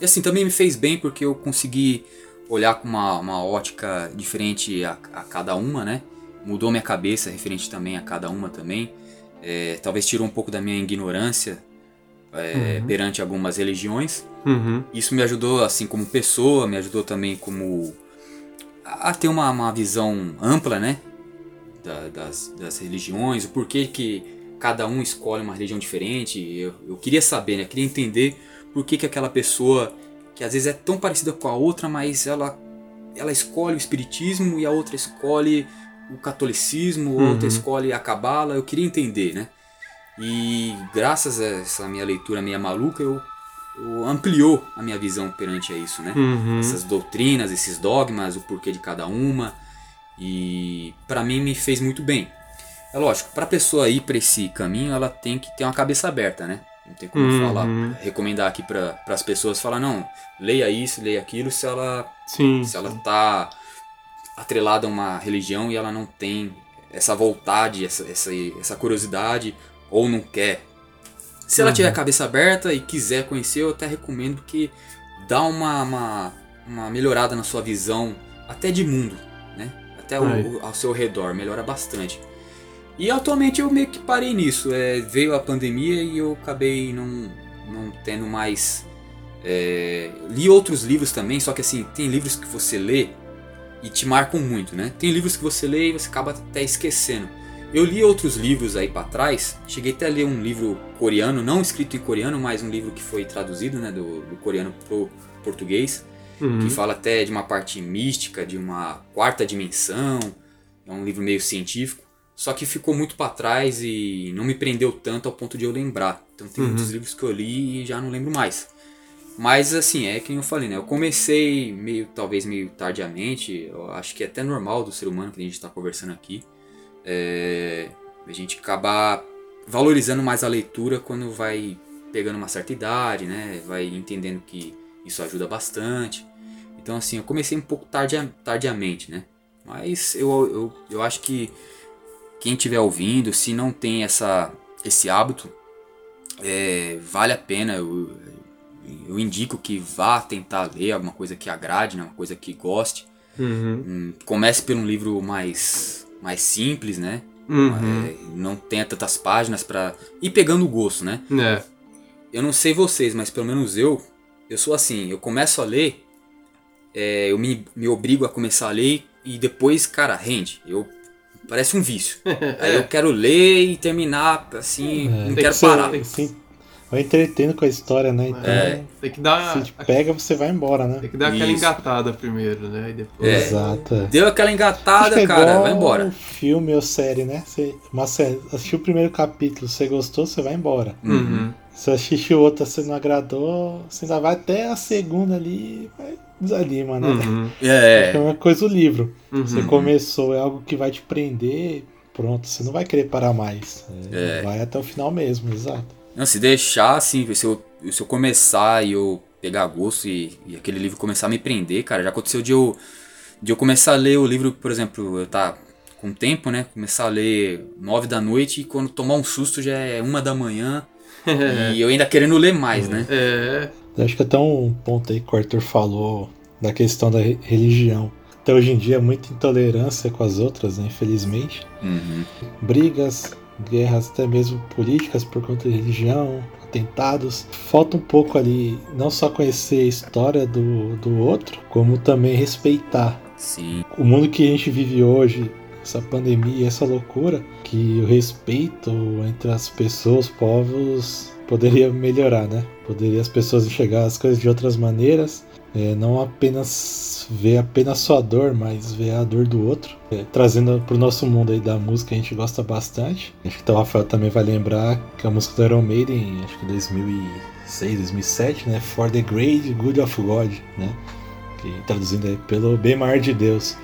E assim, também me fez bem porque eu consegui olhar com uma, uma ótica diferente a, a cada uma, né? Mudou minha cabeça referente também a cada uma também. É, talvez tirou um pouco da minha ignorância é, Uhum. perante algumas religiões. Uhum. Isso me ajudou, assim, como pessoa, me ajudou também como a ter uma, uma visão ampla, né? da- das, das religiões, o porquê que cada um escolhe uma religião diferente. Eu, eu queria saber, né? Queria entender por que, que aquela pessoa, que às vezes é tão parecida com a outra, mas ela, ela escolhe o espiritismo e a outra escolhe o catolicismo, Uhum. outra escolhe a cabala. Eu queria entender, né? E graças a essa minha leitura meia maluca, eu, eu ampliou a minha visão perante a isso, né? Uhum. essas doutrinas, esses dogmas, o porquê de cada uma. E pra mim me fez muito bem. É lógico, pra pessoa ir pra esse caminho, ela tem que ter uma cabeça aberta, né? Não tem como Uhum. falar, recomendar aqui para as pessoas falar não, leia isso, leia aquilo, se ela Sim. se ela tá atrelada a uma religião e ela não tem essa vontade, essa, essa, essa curiosidade, ou não quer. Se ela Uhum. tiver a cabeça aberta e quiser conhecer, eu até recomendo que dá uma, uma, uma melhorada na sua visão, até de mundo, né? Até o- o- ao seu redor, melhora bastante. E atualmente eu meio que parei nisso. é, veio a pandemia e eu acabei não, não tendo mais. é, li outros livros também, só que assim, tem livros que você lê e te marcam muito, né? Tem livros que você lê e você acaba até esquecendo. Eu li outros livros aí pra trás, cheguei até a ler um livro coreano, não escrito em coreano, mas um livro que foi traduzido, né, do, do coreano pro português, Uhum. que fala até de uma parte mística, de uma quarta dimensão, é um livro meio científico. Só que ficou muito pra trás e não me prendeu tanto ao ponto de eu lembrar. Então tem Uhum. muitos livros que eu li e já não lembro mais. Mas assim, é que eu falei, né? Eu comecei meio, talvez meio tardiamente. Eu acho que é até normal do ser humano que a gente tá conversando aqui. É, a gente acabar valorizando mais a leitura quando vai pegando uma certa idade, né? Vai entendendo que isso ajuda bastante. Então assim, eu comecei um pouco tardia, tardiamente, né? Mas eu, eu, eu acho que quem estiver ouvindo, se não tem essa, esse hábito, é, vale a pena. Eu, eu indico que vá tentar ler alguma coisa que agrade, né? uma coisa que goste. Uhum. Hum, Comece por um livro mais, mais simples, né? Uhum. É, não tenha tantas páginas para ir pegando o gosto, né? É. Eu não sei vocês, mas pelo menos eu, eu sou assim, eu começo a ler, é, eu me, me obrigo a começar a ler e depois, cara, rende. Eu parece um vício. Aí eu quero ler e terminar, assim, não É. Tem quero que ser- parar. tem que- Sim. Vai entretendo com a história, né? Então, É. Tem que dar, se te pega, você vai embora, né? tem que dar aquela Isso. engatada primeiro, né? E depois. É. Exato. é. Deu aquela engatada, é cara, vai embora. Filme ou série, né? Você, uma série, assistiu o primeiro capítulo, você gostou, você vai embora. Uhum. Se assistiu outra, você não agradou, você ainda vai até a segunda ali, vai desanima, né? Uhum. É É, uma coisa o livro. Uhum. Você começou, é algo que vai te prender, pronto, você não vai querer parar mais. É, É. Vai até o final mesmo, exato. não, se deixar, assim, se eu, se eu começar e eu pegar gosto e, e aquele livro começar a me prender, cara, já aconteceu de eu, de eu começar a ler o livro, por exemplo, eu tá com tempo, né? Começar a ler nove da noite e quando tomar um susto já é uma da manhã e eu ainda querendo ler mais, né? É. Eu acho que até um ponto aí que o Arthur falou da questão da re- religião. Até hoje em dia, muita intolerância com as outras, né? Infelizmente. Uhum. brigas, guerras até mesmo políticas por conta de religião, atentados. Falta um pouco ali não só conhecer a história do, do outro, como também respeitar Sim, o mundo que a gente vive hoje, essa pandemia, essa loucura, que o respeito entre as pessoas, povos, poderia melhorar, né? Poderia as pessoas enxergar as coisas de outras maneiras, é, não apenas ver apenas sua dor, mas ver a dor do outro. É, trazendo pro nosso mundo aí da música, a gente gosta bastante. Acho que o Rafael também vai lembrar que a música do Iron Maiden, acho que 2006, 2007, né? For the Great Good of God, né? que traduzindo aí pelo bem maior de Deus,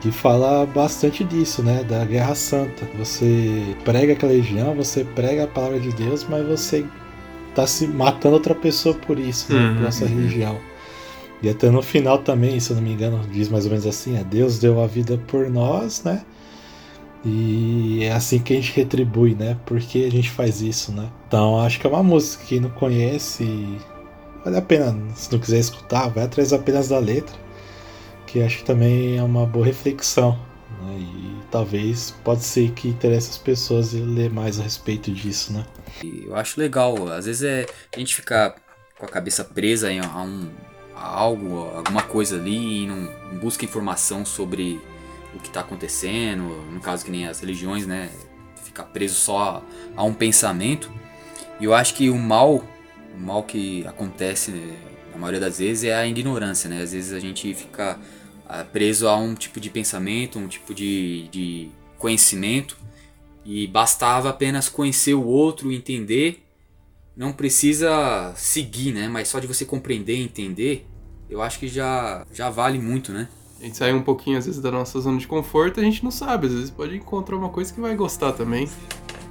que fala bastante disso, né, da Guerra Santa. Você prega aquela religião, você prega a palavra de Deus, mas você tá se matando outra pessoa por isso, né, Uhum, por essa religião. E até no final também, se eu não me engano, diz mais ou menos assim, é, Deus deu a vida por nós, né? E é assim que a gente retribui, né? Porque a gente faz isso, né? Então acho que é uma música que quem não conhece vale a pena, se não quiser escutar, vai atrás apenas da letra, que acho que também é uma boa reflexão. Né? E talvez pode ser que interesse as pessoas ler mais a respeito disso, né? Eu acho legal. Às vezes é a gente ficar com a cabeça presa em a um a algo, alguma coisa ali e não, busca informação sobre o que está acontecendo, no caso que nem as religiões, né? Ficar preso só a, a um pensamento. E eu acho que o mal, o mal que acontece né, na maioria das vezes é a ignorância, né? Às vezes a gente fica preso a um tipo de pensamento, um tipo de, de conhecimento e bastava apenas conhecer o outro, entender. Não precisa seguir, né? Mas só de você compreender e entender, eu acho que já, já vale muito, né? A gente sai um pouquinho, às vezes, da nossa zona de conforto, a gente não sabe. Às vezes pode encontrar uma coisa que vai gostar também.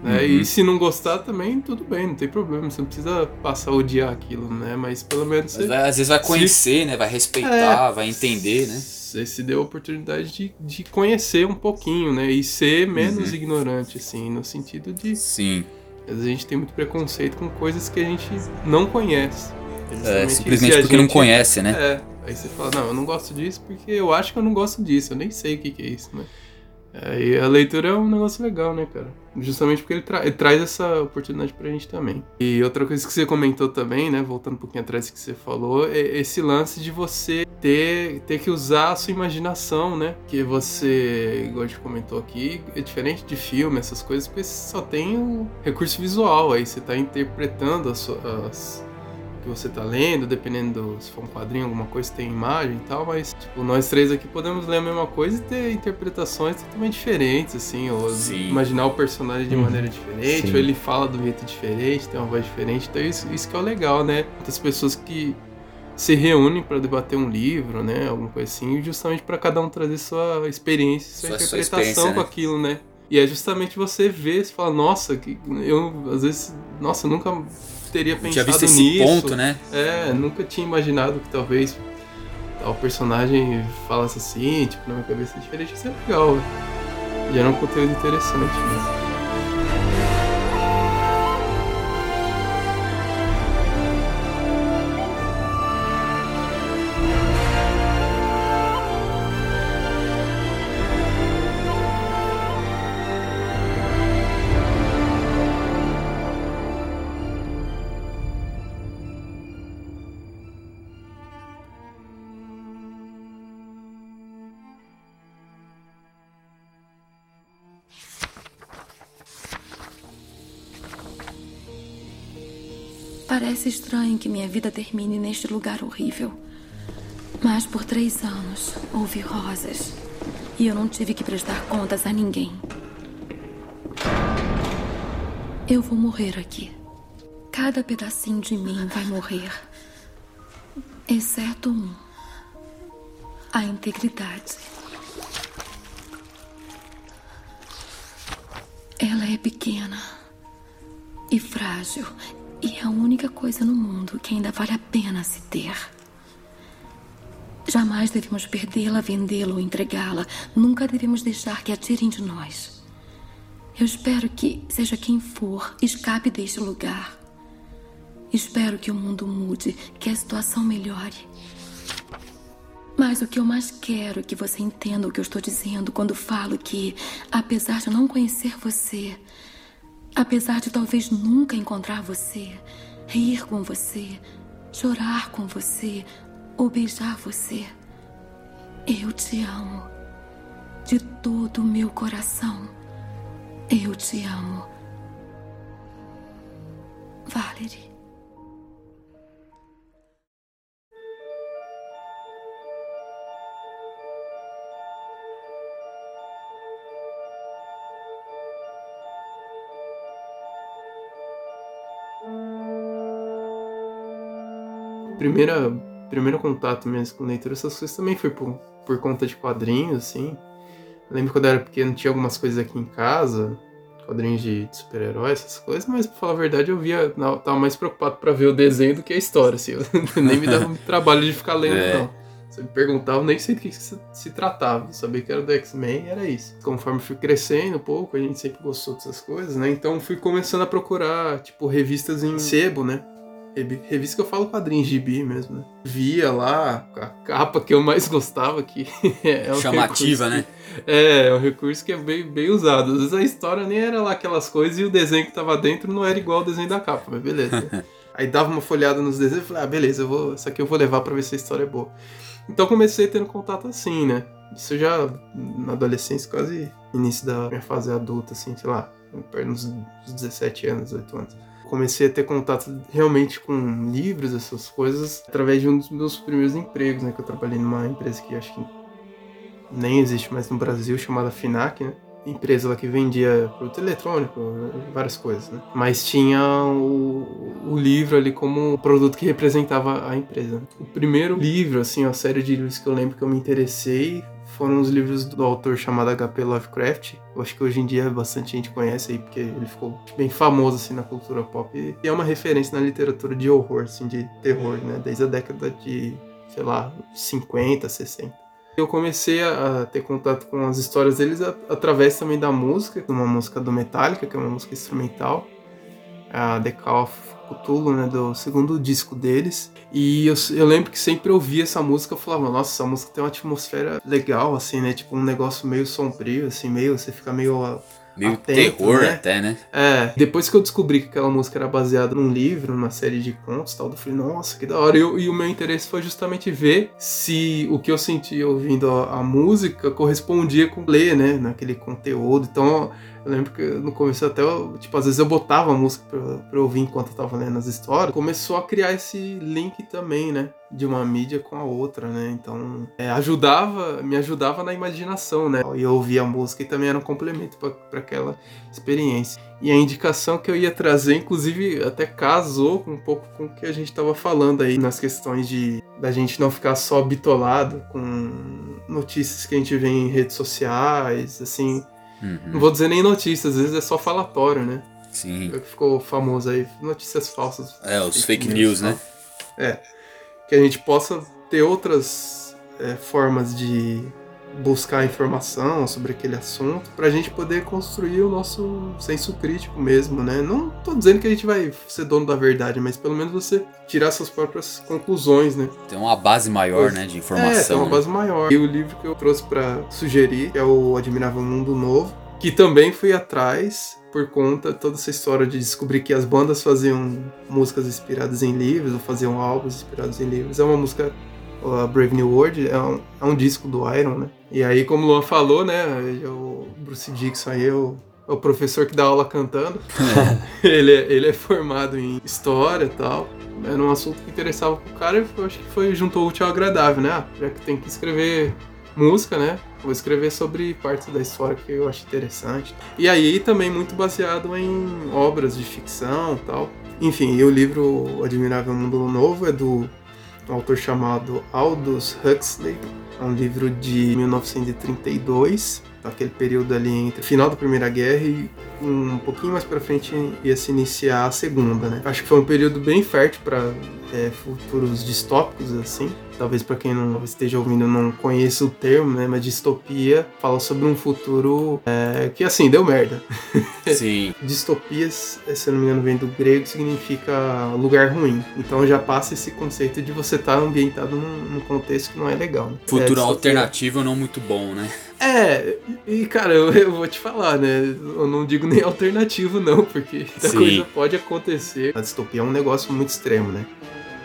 Né? Uhum. E se não gostar também, tudo bem, não tem problema. Você não precisa passar a odiar aquilo, né? Mas pelo menos Mas você. vai- às vezes vai conhecer, né? Vai respeitar, vai entender, né? Você se deu a oportunidade de, de conhecer um pouquinho, né? E ser menos Uhum. ignorante, assim, no sentido de. Sim. Às vezes a gente tem muito preconceito com coisas que a gente não conhece. É, simplesmente se porque não gente- conhece, né? É. Aí você fala, não, eu não gosto disso porque eu acho que eu não gosto disso, eu nem sei o que, que é isso, né? Aí a leitura é um negócio legal, né, cara? Justamente porque ele, tra- ele traz essa oportunidade pra gente também. E outra coisa que você comentou também, né, voltando um pouquinho atrás que você falou, é esse lance de você ter, ter que usar a sua imaginação, né? Que você, igual a gente comentou aqui, é diferente de filme, essas coisas, porque você só tem o recurso visual, aí você tá interpretando as, as, que você tá lendo, dependendo do, se for um quadrinho, alguma coisa tem imagem e tal, mas tipo, nós três aqui podemos ler a mesma coisa e ter interpretações totalmente diferentes, assim, ou Sim. imaginar o personagem de Uhum. maneira diferente, Sim. ou ele fala do jeito diferente, tem uma voz diferente, então isso, isso que é o legal, né? Muitas pessoas que se reúnem para debater um livro, né, alguma coisa assim, justamente para cada um trazer sua experiência, sua, Sua- sua interpretação experiência, com né? aquilo, né? E é justamente você ver, você fala, nossa, que eu às vezes, nossa, eu nunca teria pensado tinha visto esse nisso. ponto, né? É, nunca tinha imaginado que talvez tal personagem falasse assim, tipo, na minha cabeça é diferente, isso é legal, velho. Gera um conteúdo interessante, né? Parece estranho que minha vida termine neste lugar horrível. Mas por três anos houve rosas. E eu não tive que prestar contas a ninguém. Eu vou morrer aqui. Cada pedacinho de mim vai morrer. Exceto um: a integridade. Ela é pequena e frágil. E é a única coisa no mundo que ainda vale a pena se ter. Jamais devemos perdê-la, vendê-la ou entregá-la. Nunca devemos deixar que a tirem de nós. Eu espero que, seja quem for, escape deste lugar. Espero que o mundo mude, que a situação melhore. Mas o que eu mais quero é que você entenda o que eu estou dizendo quando falo que, apesar de não conhecer você, Apesar de talvez nunca encontrar você, rir com você, chorar com você ou beijar você, eu te amo. De todo o meu coração, eu te amo. Valerie. Primeira, primeiro contato mesmo com leitura, essas coisas também foi por, por conta de quadrinhos, assim. Eu lembro quando eu era pequeno, tinha algumas coisas aqui em casa, quadrinhos de, de super-heróis, essas coisas, mas pra falar a verdade, eu via, não, tava mais preocupado pra ver o desenho do que a história, assim. Eu nem me dava muito trabalho de ficar lendo, É. não. Você me perguntava, eu nem sei do que, se, tratava. Eu sabia que era do X-Men e era isso. Conforme fui crescendo um pouco, a gente sempre gostou dessas coisas, né? Então fui começando a procurar, tipo, revistas em sebo, né? Revi- Revista que eu falo quadrinhos gibi mesmo, né? Via lá a capa que eu mais gostava, que é um Chamativa, recurso né? é, é um recurso que é bem, bem usado. Às vezes a história nem era lá aquelas coisas e o desenho que tava dentro não era igual ao desenho da capa, mas beleza. Aí dava uma folhada nos desenhos e falei, ah, beleza, eu vou, isso aqui eu vou levar pra ver se a história é boa. Então comecei tendo contato assim, né? Isso já na adolescência, quase início da minha fase adulta, assim, sei lá, perto dos 17 anos, 18 anos. Comecei a ter contato realmente com livros, essas coisas, através de um dos meus primeiros empregos, né? Que eu trabalhei numa empresa que acho que nem existe mais no Brasil, chamada Finac, né? Empresa lá que vendia produto eletrônico, várias coisas, né? Mas tinha o, o livro ali como o produto que representava a empresa. O primeiro livro, assim, a série de livros que eu lembro que eu me interessei foram os livros do autor chamado H.P. Lovecraft. Eu acho que hoje em dia bastante gente conhece aí, porque ele ficou bem famoso, assim, na cultura pop. E é uma referência na literatura de horror, assim, de terror, né? Desde a década de, sei lá, 50, 60. Eu comecei a ter contato com as histórias deles através também da música, uma música do Metallica, que é uma música instrumental, a The Call of Cthulhu, né, do segundo disco deles. E eu, eu lembro que sempre ouvia essa música, eu falava, nossa, essa música tem uma atmosfera legal, assim, né, tipo um negócio meio sombrio, assim, meio, você fica meio Meio atento, terror né? até, né? É, depois que eu descobri que aquela música era baseada num livro, numa série de contos e tal, eu falei, nossa, que da hora. E, eu- e o meu interesse foi justamente ver se o que eu sentia ouvindo a, a música correspondia com ler, né, naquele conteúdo. Então, eu lembro que no começo até, eu, tipo, às vezes eu botava a música pra, pra ouvir enquanto eu tava lendo as histórias. Começou a criar esse link também, né, de uma mídia com a outra, né. Então, é, ajudava, me ajudava na imaginação, né. E eu ouvia a música e também era um complemento pra aquela experiência. E a indicação que eu ia trazer, inclusive, até casou um pouco com o que a gente estava falando aí nas questões de da gente não ficar só bitolado com notícias que a gente vê em redes sociais, assim. Uhum. Não vou dizer nem notícias, às vezes é só falatório, né? Sim. É o que ficou famoso aí, notícias falsas. É, os fake news, né? É. Que a gente possa ter outras é, formas de buscar informação sobre aquele assunto pra gente poder construir o nosso senso crítico mesmo, né? Não tô dizendo que a gente vai ser dono da verdade, mas pelo menos você tirar suas próprias conclusões, né? Tem uma base maior, Pois- né, de É, tem informação. uma né? base maior. E o livro que eu trouxe pra sugerir é o Admirável Mundo Novo, que também fui atrás por conta toda essa história de descobrir que as bandas faziam músicas inspiradas em livros, ou faziam álbuns inspirados em livros. É uma música, a Brave New World, é um, é um disco do Iron, né? E aí, como o Luan falou, né, o Bruce Dixon aí, é o, é o professor que dá aula cantando. ele, é, ele é formado em história e tal. Era um assunto que interessava pro cara e eu acho que foi juntou o útil ao agradável, né? Ah, já que tem que escrever música, né? Vou escrever sobre partes da história que eu acho interessante. E aí também muito baseado em obras de ficção e tal. Enfim, e o livro Admirável Mundo Novo é do autor chamado Aldous Huxley. É um livro de 1932, aquele período ali entre o final da Primeira Guerra e um pouquinho mais pra frente ia se iniciar a Segunda, né? Acho que foi um período bem fértil para futuros distópicos, assim. Talvez para quem não esteja ouvindo não conheça o termo, né? Mas distopia fala sobre um futuro é, que, assim, deu merda. Sim. Distopias, se eu não me engano, vem do grego, significa lugar ruim. Então já passa esse conceito de você estar ambientado num, num contexto que não é legal. né? É, Futuro distopia. alternativo não muito bom, né? É, e cara, eu, eu vou te falar, né? Eu não digo nem alternativo, não, porque Sim. coisa pode acontecer. A distopia é um negócio muito extremo, né?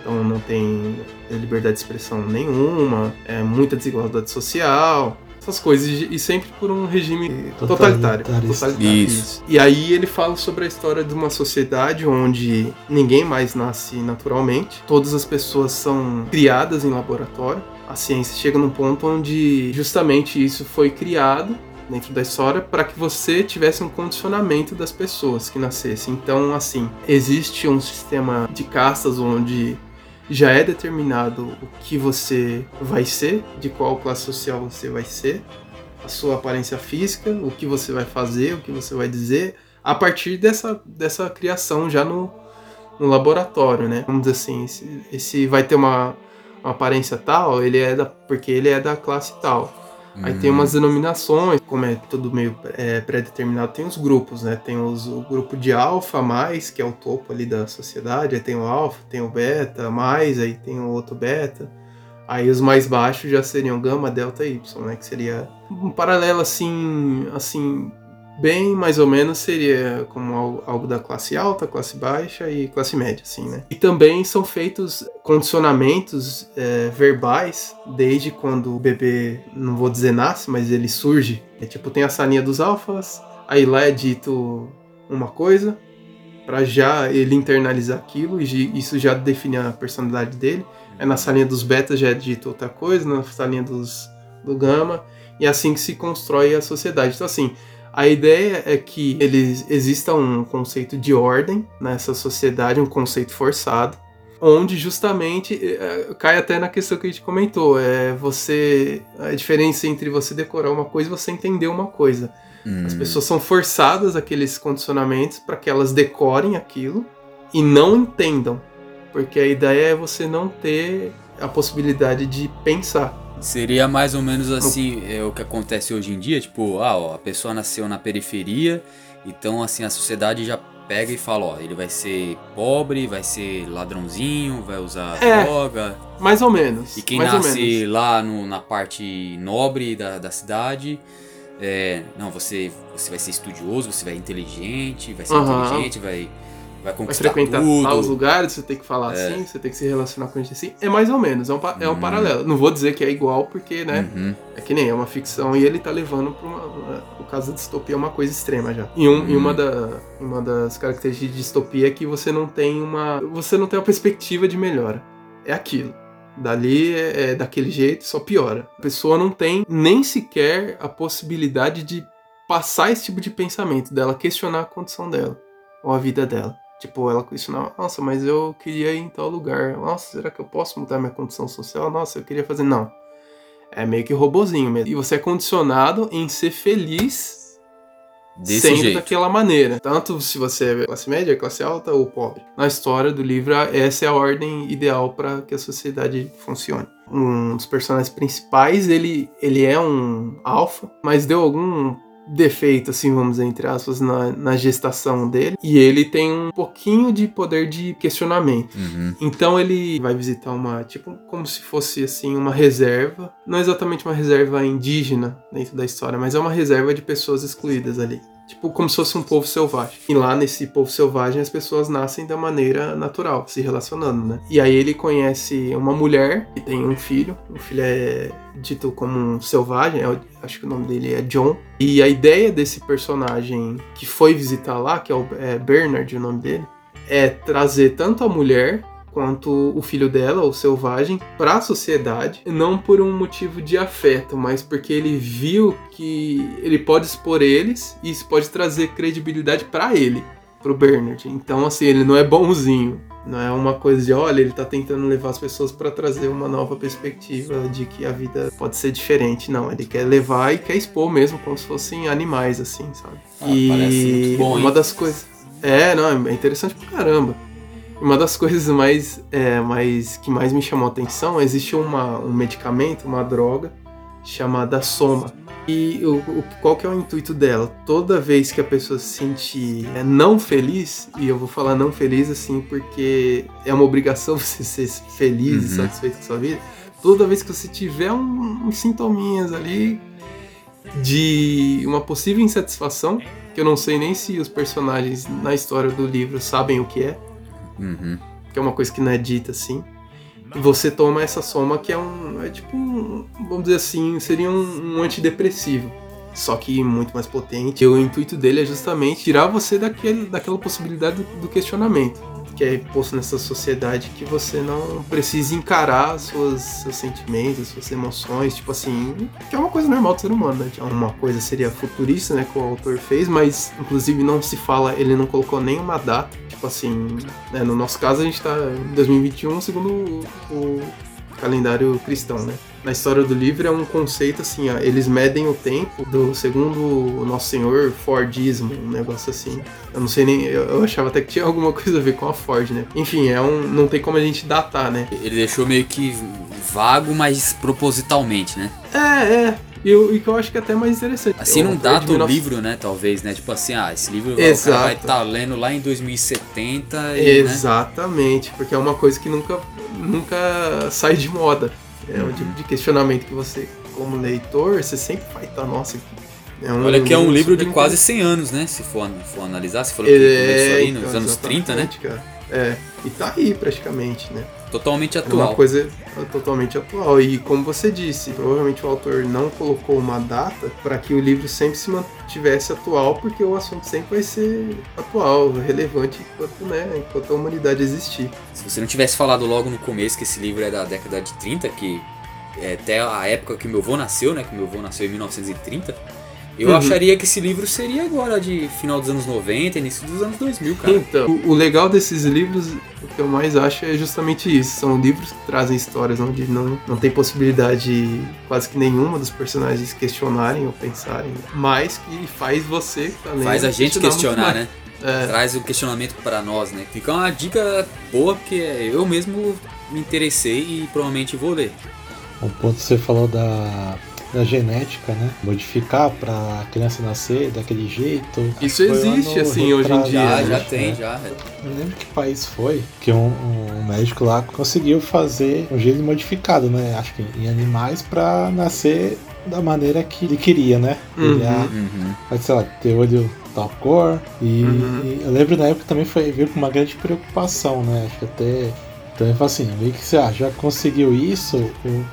Então não tem liberdade de expressão nenhuma, é muita desigualdade social, essas coisas, e sempre por um regime totalitário. Totalitarista. totalitário Isso. E aí ele fala sobre a história de uma sociedade onde ninguém mais nasce naturalmente, todas as pessoas são criadas em laboratório. A ciência chega num ponto onde justamente isso foi criado dentro da história para que você tivesse um condicionamento das pessoas que nascessem. Então, assim, existe um sistema de castas onde já é determinado o que você vai ser, de qual classe social você vai ser, a sua aparência física, o que você vai fazer, o que você vai dizer, a partir dessa, dessa criação já no, no laboratório, né? Vamos dizer assim, esse, esse vai ter uma, uma aparência tal, ele é da, porque ele é da classe tal. Aí tem umas denominações, como é tudo meio é, pré-determinado, tem os grupos, né? Tem os, o grupo de alfa mais, que é o topo ali da sociedade, aí tem o alfa, tem o beta mais, aí tem o outro beta. Aí os mais baixos já seriam gama, delta e y, né? Que seria um paralelo assim, assim, bem mais ou menos seria como al- algo da classe alta, classe baixa e classe média, assim, né? E também são feitos condicionamentos é, verbais desde quando o bebê, não vou dizer nasce, mas ele surge. É tipo, tem a salinha dos alfas, aí lá é dito uma coisa, para já ele internalizar aquilo e isso já define a personalidade dele. Aí na salinha dos betas já é dito outra coisa, na salinha dos do gama, e é assim que se constrói a sociedade. Então assim, a ideia é que eles, exista um conceito de ordem nessa sociedade, um conceito forçado, onde justamente é, cai até na questão que a gente comentou, é você a diferença entre você decorar uma coisa e você entender uma coisa. Hum. As pessoas são forçadas àqueles condicionamentos para que elas decorem aquilo e não entendam, porque a ideia é você não ter a possibilidade de pensar. Seria mais ou menos assim é, o que acontece hoje em dia, tipo, ah, ó, a pessoa nasceu na periferia, então assim a sociedade já pega e fala, ó, ele vai ser pobre, vai ser ladrãozinho, vai usar É. droga. Mais ou menos. E quem nasce lá no- na parte nobre da, da cidade é, não, você, você vai ser estudioso, você vai inteligente, vai ser Aham. inteligente, vai, vai Vai conquistar frequentar tudo. tais lugares, você tem que falar É. assim, você tem que se relacionar com gente assim. É mais ou menos, é um, é um Hum. paralelo. Não vou dizer que é igual, porque, né? Uhum. É que nem é uma ficção e ele tá levando pra uma. uma- o caso da distopia é uma coisa extrema já. E, um- e Hum. uma, da, uma das características de distopia é que você não tem uma. Você não tem uma perspectiva de melhora. É aquilo. Dali é, é daquele jeito, só piora. A pessoa não tem nem sequer a possibilidade de passar esse tipo de pensamento, dela questionar a condição dela, ou a vida dela. Tipo, ela questionar, nossa, mas eu queria ir em tal lugar. Nossa, será que eu posso mudar minha condição social? Nossa, eu queria fazer. Não. É meio que robozinho mesmo. E você é condicionado em ser feliz Desse sendo jeito. daquela maneira. Tanto se você é classe média, classe alta ou pobre. Na história do livro, essa é a ordem ideal para que a sociedade funcione. Um dos personagens principais, ele, ele é um alfa, mas deu algum defeito, assim, vamos dizer, entre aspas, na, na gestação dele. E ele tem um pouquinho de poder de questionamento. Uhum. Então ele vai visitar uma, tipo, como se fosse assim, uma reserva. Não exatamente uma reserva indígena dentro da história, mas é uma reserva de pessoas excluídas ali. Tipo, como se fosse um povo selvagem. E lá nesse povo selvagem as pessoas nascem da maneira natural, se relacionando, né? E aí ele conhece uma mulher que tem um filho. O filho é dito como um selvagem, é acho que o nome dele é John. E a ideia desse personagem que foi visitar lá, que é o é Bernard, o nome dele, é trazer tanto a mulher quanto o filho dela, o selvagem, para a sociedade, não por um motivo de afeto, mas porque ele viu que ele pode expor eles e isso pode trazer credibilidade para ele, pro Bernard. Então, assim, ele não é bonzinho. Não é uma coisa de, olha, ele tá tentando levar as pessoas para trazer uma nova perspectiva de que a vida pode ser diferente. Não, ele quer levar e quer expor mesmo, como se fossem animais, assim, sabe? Ah, parece muito bom, uma das coisas. É, não, é interessante pra caramba. Uma das coisas mais, é, mais que mais me chamou a atenção, existe uma, um medicamento, uma droga chamada Soma. E o, o- qual que é o intuito dela? Toda vez que a pessoa se sentir é, não feliz, e eu vou falar não feliz assim porque é uma obrigação você ser feliz e Uhum. satisfeito com a sua vida, toda vez que você tiver um, uns sintominhas ali de uma possível insatisfação, que eu não sei nem se os personagens na história do livro sabem o que é, Uhum. que é uma coisa que não é dita assim. E você toma essa soma que é um. É tipo um. Vamos dizer assim, seria um, um antidepressivo. Só que muito mais potente. E o intuito dele é justamente tirar você daquele, daquela possibilidade do, do questionamento. Que é posto nessa sociedade que você não precisa encarar suas, seus sentimentos, suas emoções, tipo assim, que é uma coisa normal do ser humano, né? Uma coisa seria futurista, né, que o autor fez, mas inclusive não se fala, ele não colocou nenhuma data. Tipo assim, né, no nosso caso a gente tá em 2021, segundo o, o calendário cristão, né? Na história do livro é um conceito assim, ó, eles medem o tempo do segundo o Nosso Senhor Fordismo, um negócio assim. Eu não sei nem, eu, eu achava até que tinha alguma coisa a ver com a Ford, né? Enfim, é um, não tem como a gente datar, né? Ele deixou meio que vago, mas propositalmente, né? É, é. E o e que eu acho que é até mais interessante. Assim O não autor de data o 19 livro, né? Talvez, né? Tipo assim, ah, esse livro o Exato. cara vai estar lendo lá em 2070 e, né? Exatamente, porque é uma coisa que nunca, nunca sai de moda. É um tipo de questionamento que você, como leitor, você sempre vai estar, nossa. É um Olha que é um livro de quase 100 anos, né? Se for, for analisar, se for que começou aí nos então, anos 30, né? Cara. É, e tá aí praticamente, né? Totalmente É uma atual. coisa totalmente atual. E como você disse, provavelmente o autor não colocou uma data para que o livro sempre se mantivesse atual, porque o assunto sempre vai ser atual, relevante enquanto, né, enquanto a humanidade existir. Se você não tivesse falado logo no começo que esse livro é da década de 30, que é até a época que meu avô nasceu, né? Que meu avô nasceu em 1930, eu Uhum. acharia que esse livro seria agora de final dos anos 90, início dos anos 2000, cara. Então, o, o legal desses livros, o que eu mais acho é justamente isso. São livros que trazem histórias onde não, não tem possibilidade quase que nenhuma dos personagens questionarem ou pensarem, mas que faz você lendo, Faz a gente questionar, né? É. Traz o questionamento pra nós, né? Fica uma dica boa, porque eu mesmo me interessei e provavelmente vou ler. O ponto que você falou da, da genética, né? Modificar pra criança nascer daquele jeito. Isso existe, assim, hoje em dia, Já, né? já acho, tem, né? já. Não lembro que país foi que um, um médico lá conseguiu fazer um gene modificado, né? Acho que em animais pra nascer da maneira que ele queria, né? Ele ia, Uhum. sei lá, ter olho topcore. E, Uhum. e eu lembro na época também foi veio com uma grande preocupação, né? Acho que até. Então eu falo assim, meio que você ah, já conseguiu isso, o,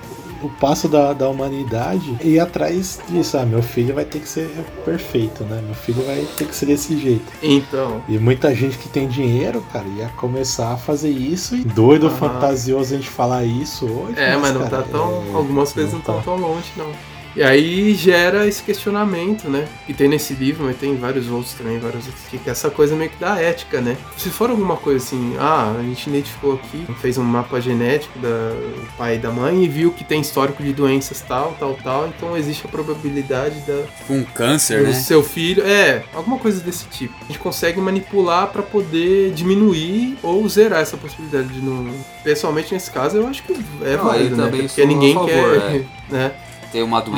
o passo da, da humanidade e ir atrás disso, ah, meu filho vai ter que ser perfeito, né? Meu filho vai ter que ser desse jeito. Então, E muita gente que tem dinheiro, cara, ia começar a fazer isso. E doido, fantasioso a gente falar isso hoje. é, mas não cara, tá tão. é, algumas coisas não tá. estão tão longe, não. E aí gera esse questionamento, né? Que tem nesse livro, mas tem vários outros também, vários outros, que é essa coisa meio que da ética, né? Se for alguma coisa assim, ah, a gente identificou aqui, fez um mapa genético do pai e da mãe e viu que tem histórico de doenças tal, tal, tal, então existe a probabilidade da, Com um câncer, do né? seu filho. É, alguma coisa desse tipo. A gente consegue manipular pra poder diminuir ou zerar essa possibilidade de não. Pessoalmente, nesse caso, eu acho que é Não, válido, né? Porque ninguém favor, quer. é. Né? Ter uma doença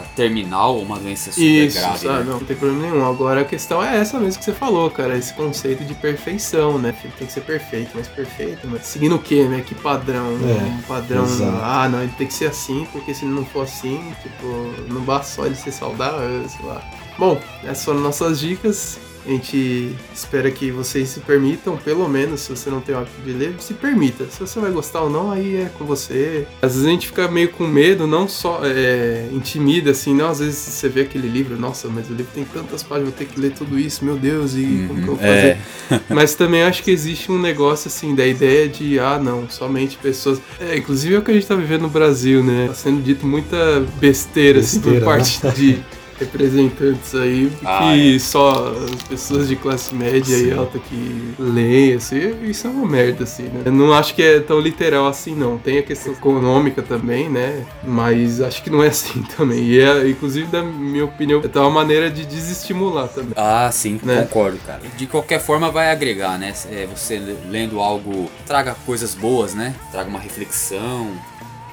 Mas- terminal ou uma doença super Isso, grave. sabe? né? Não, não tem problema nenhum. Agora a questão é essa mesmo que você falou, cara. Esse conceito de perfeição, né? Filho, tem que ser perfeito, mas perfeito, mas seguindo o quê, né? Que padrão? né? É, um padrão. exato. Ah, não, ele tem que ser assim, porque se ele não for assim, tipo, não basta só ele ser saudável, sei lá. Bom, essas foram nossas dicas. A gente espera que vocês se permitam, pelo menos, se você não tem o hábito de ler, se permita. Se você vai gostar ou não, aí é com você. Às vezes a gente fica meio com medo, não só é, intimida, assim, não. Às vezes você vê aquele livro, nossa, mas o livro tem tantas páginas, vou ter que ler tudo isso, meu Deus, e como que eu vou fazer? É. Mas também acho que existe um negócio assim da ideia de, ah, não, somente pessoas. É, inclusive é o que a gente tá vivendo no Brasil, né? Tá sendo dito muita besteira, assim, por Besteira, parte de representantes aí, Ah, que só as pessoas de classe média e Sim. alta que leem, assim, isso é uma merda, assim, né? Eu não acho que é tão literal assim, não. Tem a questão econômica também, né? Mas acho que não é assim também. E é, inclusive, da minha opinião, é uma maneira de desestimular também. Ah, sim, Né? concordo, cara. De qualquer forma vai agregar, né? É, você lendo algo traga coisas boas, né? Traga uma reflexão,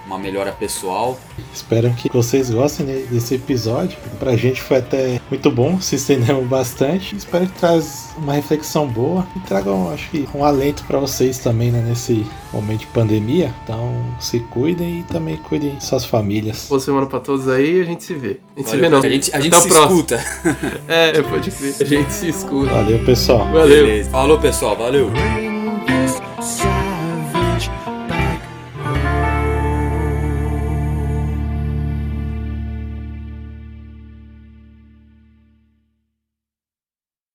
uma melhora pessoal. Espero que vocês gostem desse episódio. Pra gente foi até muito bom, se estendemos bastante. Espero que traz uma reflexão boa e traga, um, acho que, um alento pra vocês também né, nesse momento de pandemia. Então, se cuidem e também cuidem de suas famílias. Boa semana pra todos aí e a gente se vê. A gente se vê Valeu, não. A gente, a gente se próximo. escuta. É, pode crer. A gente se escuta. Valeu, pessoal. Valeu. Beleza. Falou, pessoal. Valeu.